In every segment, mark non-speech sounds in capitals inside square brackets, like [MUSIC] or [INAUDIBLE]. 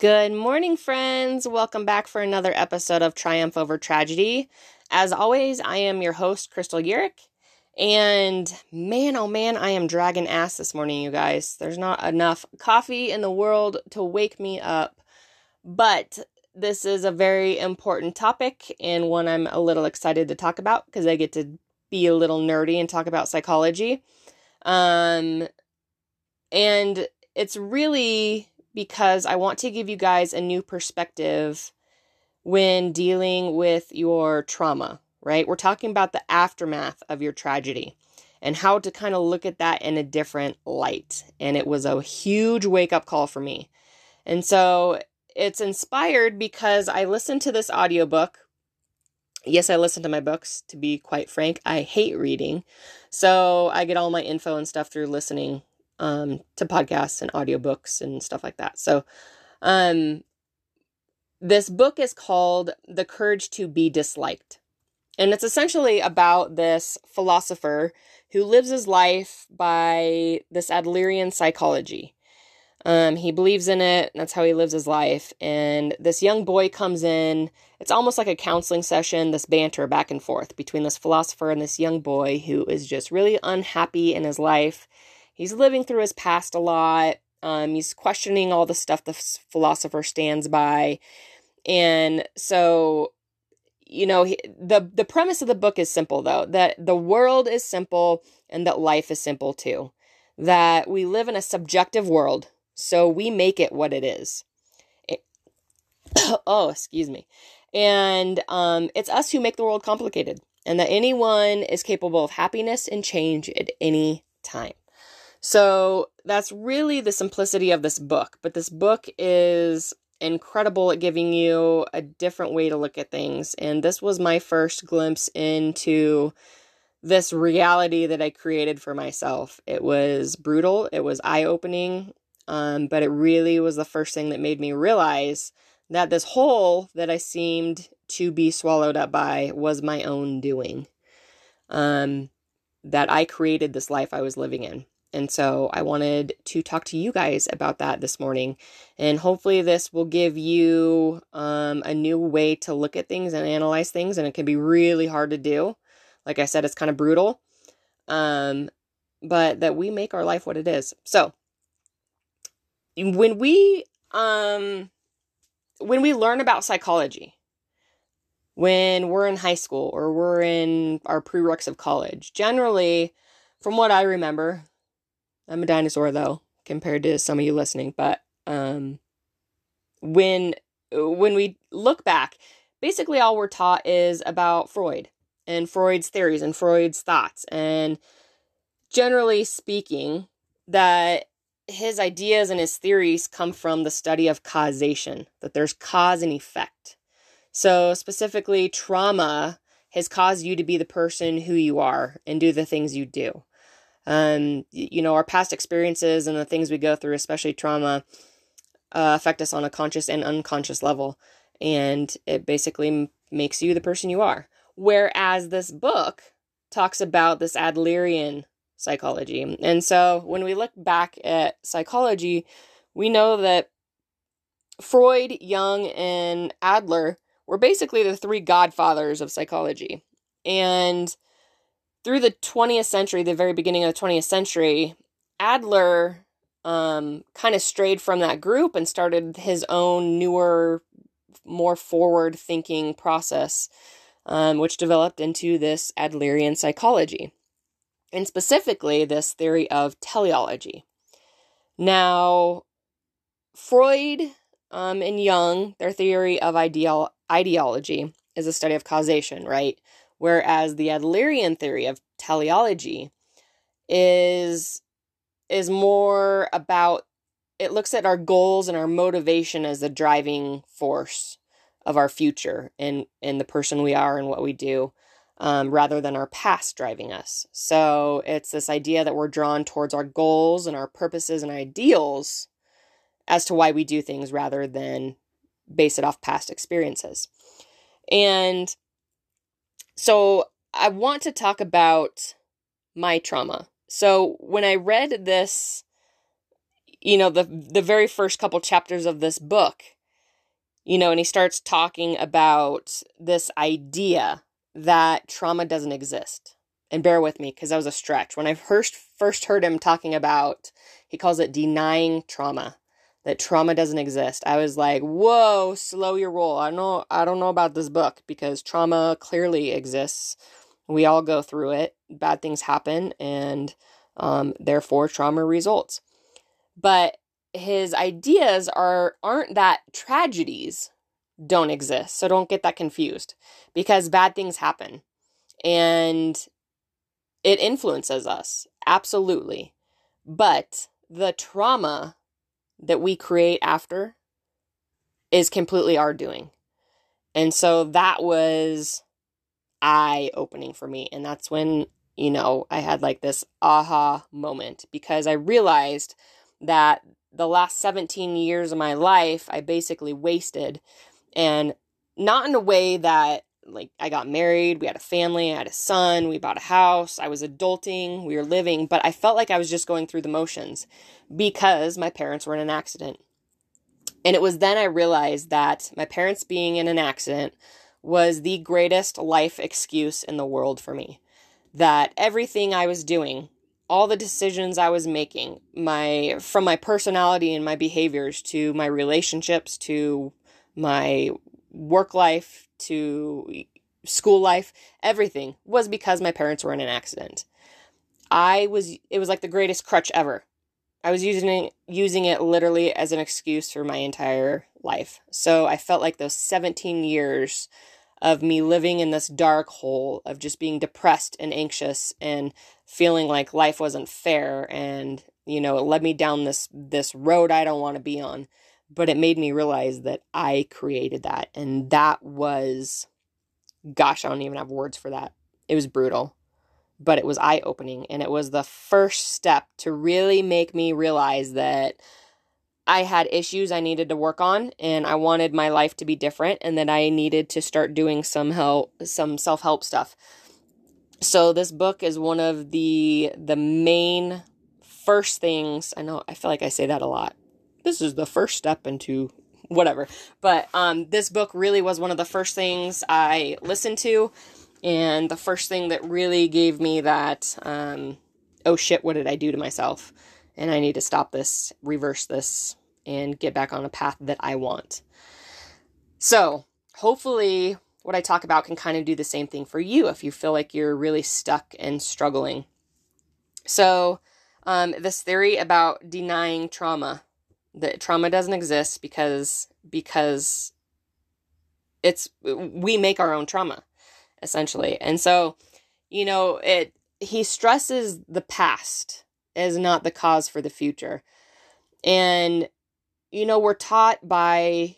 Good morning, friends. Welcome back for another episode of Triumph Over Tragedy. As always, I am your host, Crystal Yurick. And man, oh man, I am dragging ass this morning, you guys. There's not enough coffee in the world to wake me up. But this is a very important topic and one I'm a little excited to talk about because I get to be a little nerdy and talk about psychology. Um, and it's really because I want to give you guys a new perspective when dealing with your trauma, right? We're talking about the aftermath of your tragedy and how to kind of look at that in a different light. And it was a huge wake up call for me. And so it's inspired because I listened to this audiobook. Yes, I listen to my books, to be quite frank. I hate reading. So I get all my info and stuff through listening um, to podcasts and audiobooks and stuff like that. So, um, this book is called The Courage to Be Disliked. And it's essentially about this philosopher who lives his life by this Adlerian psychology. Um, he believes in it. That's how he lives his life. And this young boy comes in. It's almost like a counseling session, this banter back and forth between this philosopher and this young boy who is just really unhappy in his life he's living through his past a lot. Um, he's questioning all the stuff the philosopher stands by, and so you know he, the the premise of the book is simple though that the world is simple and that life is simple too. That we live in a subjective world, so we make it what it is. It, [COUGHS] oh, excuse me. And um, it's us who make the world complicated, and that anyone is capable of happiness and change at any time. So that's really the simplicity of this book. But this book is incredible at giving you a different way to look at things. And this was my first glimpse into this reality that I created for myself. It was brutal, it was eye opening, um, but it really was the first thing that made me realize that this hole that I seemed to be swallowed up by was my own doing. Um, that I created this life I was living in. And so I wanted to talk to you guys about that this morning. And hopefully, this will give you um, a new way to look at things and analyze things. And it can be really hard to do. Like I said, it's kind of brutal. Um, but that we make our life what it is. So when we um when we learn about psychology, when we're in high school or we're in our prereqs of college, generally, from what I remember, I'm a dinosaur though, compared to some of you listening, but um when when we look back, basically all we're taught is about Freud and Freud's theories and Freud's thoughts and generally speaking that his ideas and his theories come from the study of causation, that there's cause and effect. So, specifically, trauma has caused you to be the person who you are and do the things you do um, you know, our past experiences and the things we go through, especially trauma, uh, affect us on a conscious and unconscious level. And it basically makes you the person you are. Whereas this book talks about this Adlerian psychology. And so when we look back at psychology, we know that Freud, Jung, and Adler were basically the three godfathers of psychology. And through the 20th century, the very beginning of the 20th century, Adler um, kind of strayed from that group and started his own newer, more forward thinking process, um, which developed into this Adlerian psychology, and specifically this theory of teleology. Now, Freud um, and Jung, their theory of ideal etiology is a study of causation, right? Whereas the Adlerian theory of teleology is is more about it looks at our goals and our motivation as the driving force of our future and and the person we are and what we do um, rather than our past driving us. So it's this idea that we're drawn towards our goals and our purposes and ideals as to why we do things rather than base it off past experiences. And so I want to talk about my trauma. So when I read this you know, the the very first couple chapters of this book, you know, and he starts talking about this idea that trauma doesn't exist. And bear with me because that was a stretch. When I first first heard him talking about, he calls it denying trauma, that trauma doesn't exist. I was like, "Whoa, slow your roll." I know I don't know about this book because trauma clearly exists. We all go through it. Bad things happen, and um, therefore trauma results. But his ideas are aren't that tragedies don't exist. So don't get that confused because bad things happen and it influences us absolutely. But the trauma that we create after is completely our doing. And so that was eye opening for me and that's when, you know, I had like this aha moment because I realized that the last 17 years of my life I basically wasted and not in a way that like I got married, we had a family, I had a son, we bought a house, I was adulting, we were living, but I felt like I was just going through the motions because my parents were in an accident. And it was then I realized that my parents being in an accident was the greatest life excuse in the world for me. That everything I was doing, all the decisions I was making, my from my personality and my behaviors to my relationships to my work life to school life, everything was because my parents were in an accident. I was it was like the greatest crutch ever. I was using it, using it literally as an excuse for my entire life. So I felt like those 17 years of me living in this dark hole of just being depressed and anxious and feeling like life wasn't fair and you know it led me down this this road I don't want to be on but it made me realize that I created that. And that was, gosh, I don't even have words for that. It was brutal, but it was eye opening. And it was the first step to really make me realize that I had issues I needed to work on and I wanted my life to be different and that I needed to start doing some help, some self help stuff. So this book is one of the the main first things I know I feel like I say that a lot this is the first step into whatever. But um, this book really was one of the first things I listened to, and the first thing that really gave me that, um, oh shit, what did I do to myself? And I need to stop this, reverse this, and get back on a path that I want. So, hopefully, what I talk about can kind of do the same thing for you if you feel like you're really stuck and struggling. So, um, this theory about denying trauma that trauma doesn't exist because because it's we make our own trauma essentially. And so you know it he stresses the past is not the cause for the future. And you know we're taught by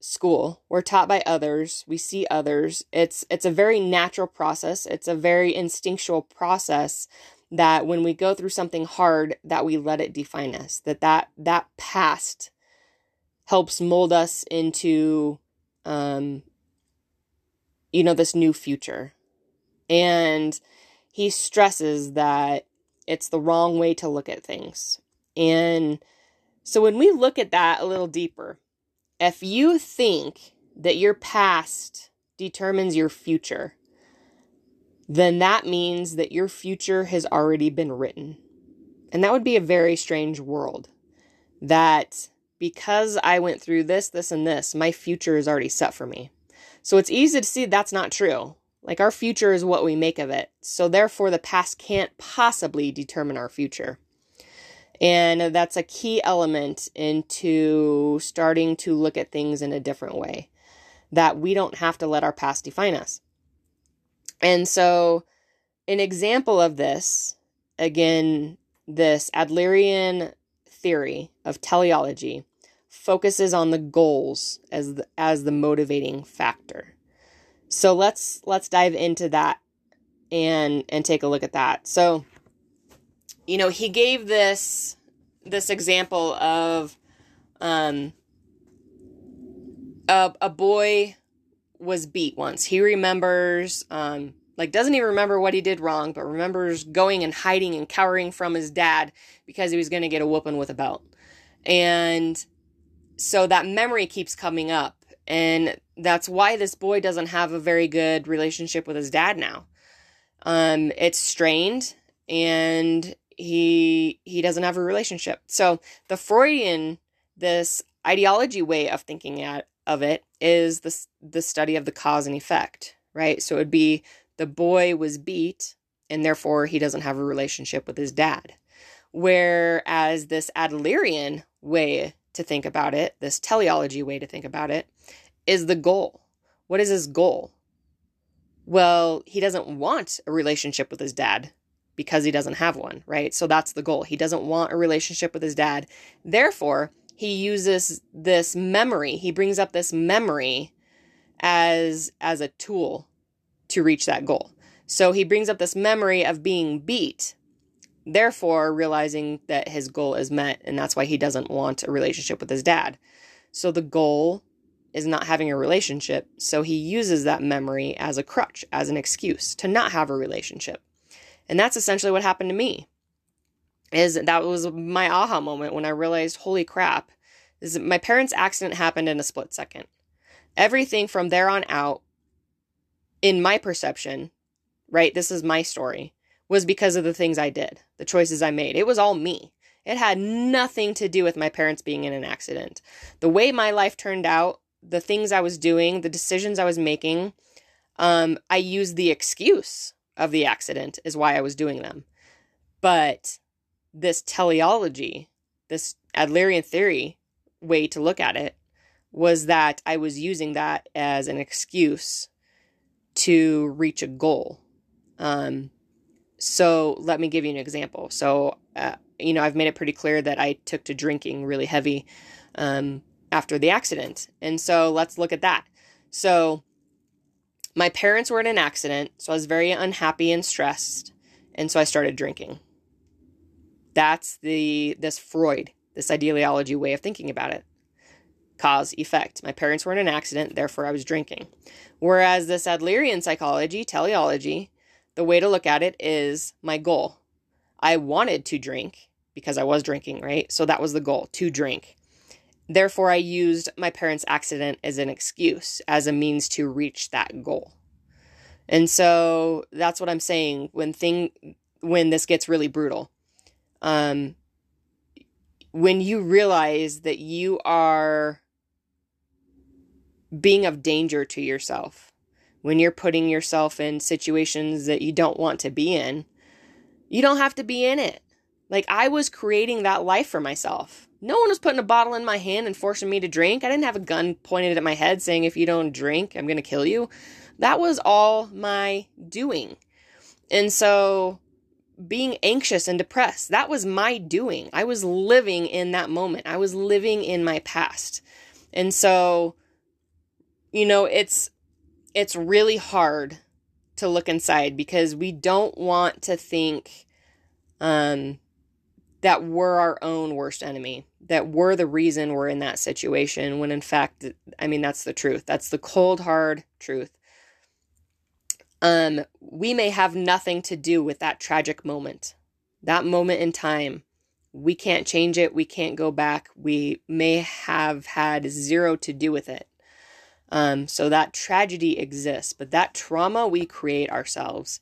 school we're taught by others we see others. It's it's a very natural process it's a very instinctual process that when we go through something hard that we let it define us that that that past helps mold us into um you know this new future. And he stresses that it's the wrong way to look at things. And so when we look at that a little deeper if you think that your past determines your future then that means that your future has already been written. And that would be a very strange world. That because I went through this, this, and this, my future is already set for me. So it's easy to see that's not true. Like our future is what we make of it. So therefore, the past can't possibly determine our future. And that's a key element into starting to look at things in a different way. That we don't have to let our past define us. And so, an example of this, again, this Adlerian theory of teleology focuses on the goals as the, as the motivating factor. So let's let's dive into that and and take a look at that. So you know, he gave this this example of um a, a boy was beat once. He remembers, um, like, doesn't even remember what he did wrong, but remembers going and hiding and cowering from his dad because he was going to get a whooping with a belt. And so that memory keeps coming up. And that's why this boy doesn't have a very good relationship with his dad now. Um, it's strained and he he doesn't have a relationship. So the Freudian this etiology way of thinking at, of it is the the study of the cause and effect, right? So it would be the boy was beat and therefore he doesn't have a relationship with his dad. Whereas this Adlerian way to think about it, this teleology way to think about it, is the goal. What is his goal? Well, he doesn't want a relationship with his dad because he doesn't have one, right? So that's the goal. He doesn't want a relationship with his dad. Therefore, he uses this memory. He brings up this memory as as a tool to reach that goal. So he brings up this memory of being beat, therefore realizing that his goal is met and that's why he doesn't want a relationship with his dad. So the goal is not having a relationship, so he uses that memory as a crutch, as an excuse to not have a relationship. And that's essentially what happened to me. Is that was my aha moment when I realized, holy crap, is my parents' accident happened in a split second. Everything from there on out, in my perception, right, this is my story, was because of the things I did, the choices I made. It was all me. It had nothing to do with my parents being in an accident. The way my life turned out, the things I was doing, the decisions I was making, um, I used the excuse of the accident is why I was doing them. But this teleology, this Adlerian theory way to look at it, was that I was using that as an excuse to reach a goal. Um, so let me give you an example. So, uh, you know, I've made it pretty clear that I took to drinking really heavy um, after the accident. And so let's look at that. So, my parents were in an accident, so I was very unhappy and stressed, and so I started drinking. That's the this Freud, this etiology way of thinking about it. Cause effect. My parents were in an accident, therefore I was drinking. Whereas this Adlerian psychology, teleology, the way to look at it is my goal. I wanted to drink because I was drinking, right? So that was the goal, to drink. Therefore, I used my parents' accident as an excuse, as a means to reach that goal. And so that's what I'm saying when thing when this gets really brutal. Um when you realize that you are being of danger to yourself, when you're putting yourself in situations that you don't want to be in, you don't have to be in it. Like I was creating that life for myself. No one was putting a bottle in my hand and forcing me to drink. I didn't have a gun pointed at my head saying, if you don't drink, I'm going to kill you. That was all my doing. And so being anxious and depressed, that was my doing. I was living in that moment. I was living in my past. And so, you know, it's it's really hard to look inside because we don't want to think um that we're our own worst enemy, that we're the reason we're in that situation, when in fact, I mean, that's the truth. That's the cold, hard truth. Um, we may have nothing to do with that tragic moment, that moment in time. We can't change it. We can't go back. We may have had zero to do with it. Um, so that tragedy exists, but that trauma we create ourselves.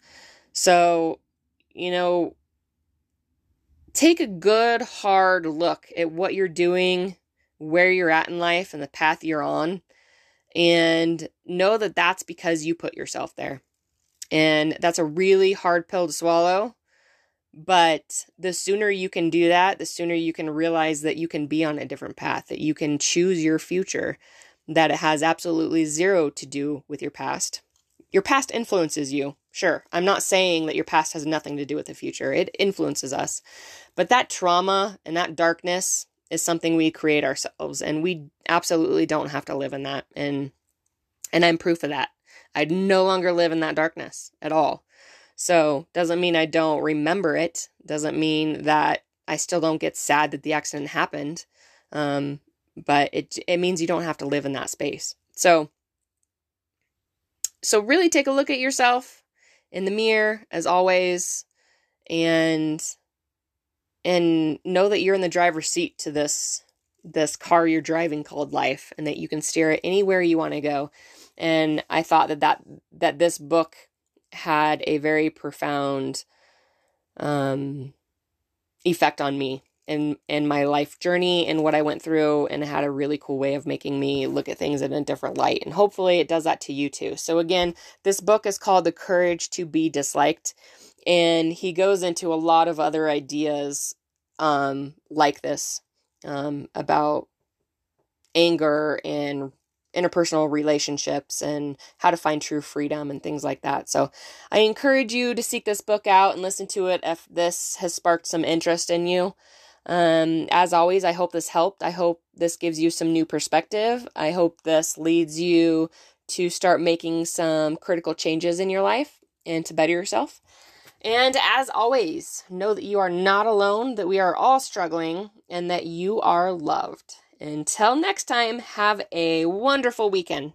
So, you know, take a good hard look at what you're doing, where you're at in life, and the path you're on, and know that that's because you put yourself there. And that's a really hard pill to swallow. But the sooner you can do that, the sooner you can realize that you can be on a different path, that you can choose your future, that it has absolutely zero to do with your past. Your past influences you. Sure, I'm not saying that your past has nothing to do with the future. It influences us. But that trauma and that darkness is something we create ourselves and we absolutely don't have to live in that and and I'm proof of that. I no longer live in that darkness at all. So, doesn't mean I don't remember it. Doesn't mean that I still don't get sad that the accident happened. Um, but it it means you don't have to live in that space. So, so really take a look at yourself in the mirror as always and and know that you're in the driver's seat to this this car you're driving called life and that you can steer it anywhere you want to go. And I thought that that that this book had a very profound um effect on me and and my life journey and what I went through and had a really cool way of making me look at things in a different light and hopefully it does that to you too. So again, this book is called The Courage to Be Disliked and he goes into a lot of other ideas um like this um about anger and interpersonal relationships and how to find true freedom and things like that. So I encourage you to seek this book out and listen to it if this has sparked some interest in you. Um, as always, I hope this helped. I hope this gives you some new perspective. I hope this leads you to start making some critical changes in your life and to better yourself. And as always, know that you are not alone, that we are all struggling, and that you are loved. Until next time, have a wonderful weekend.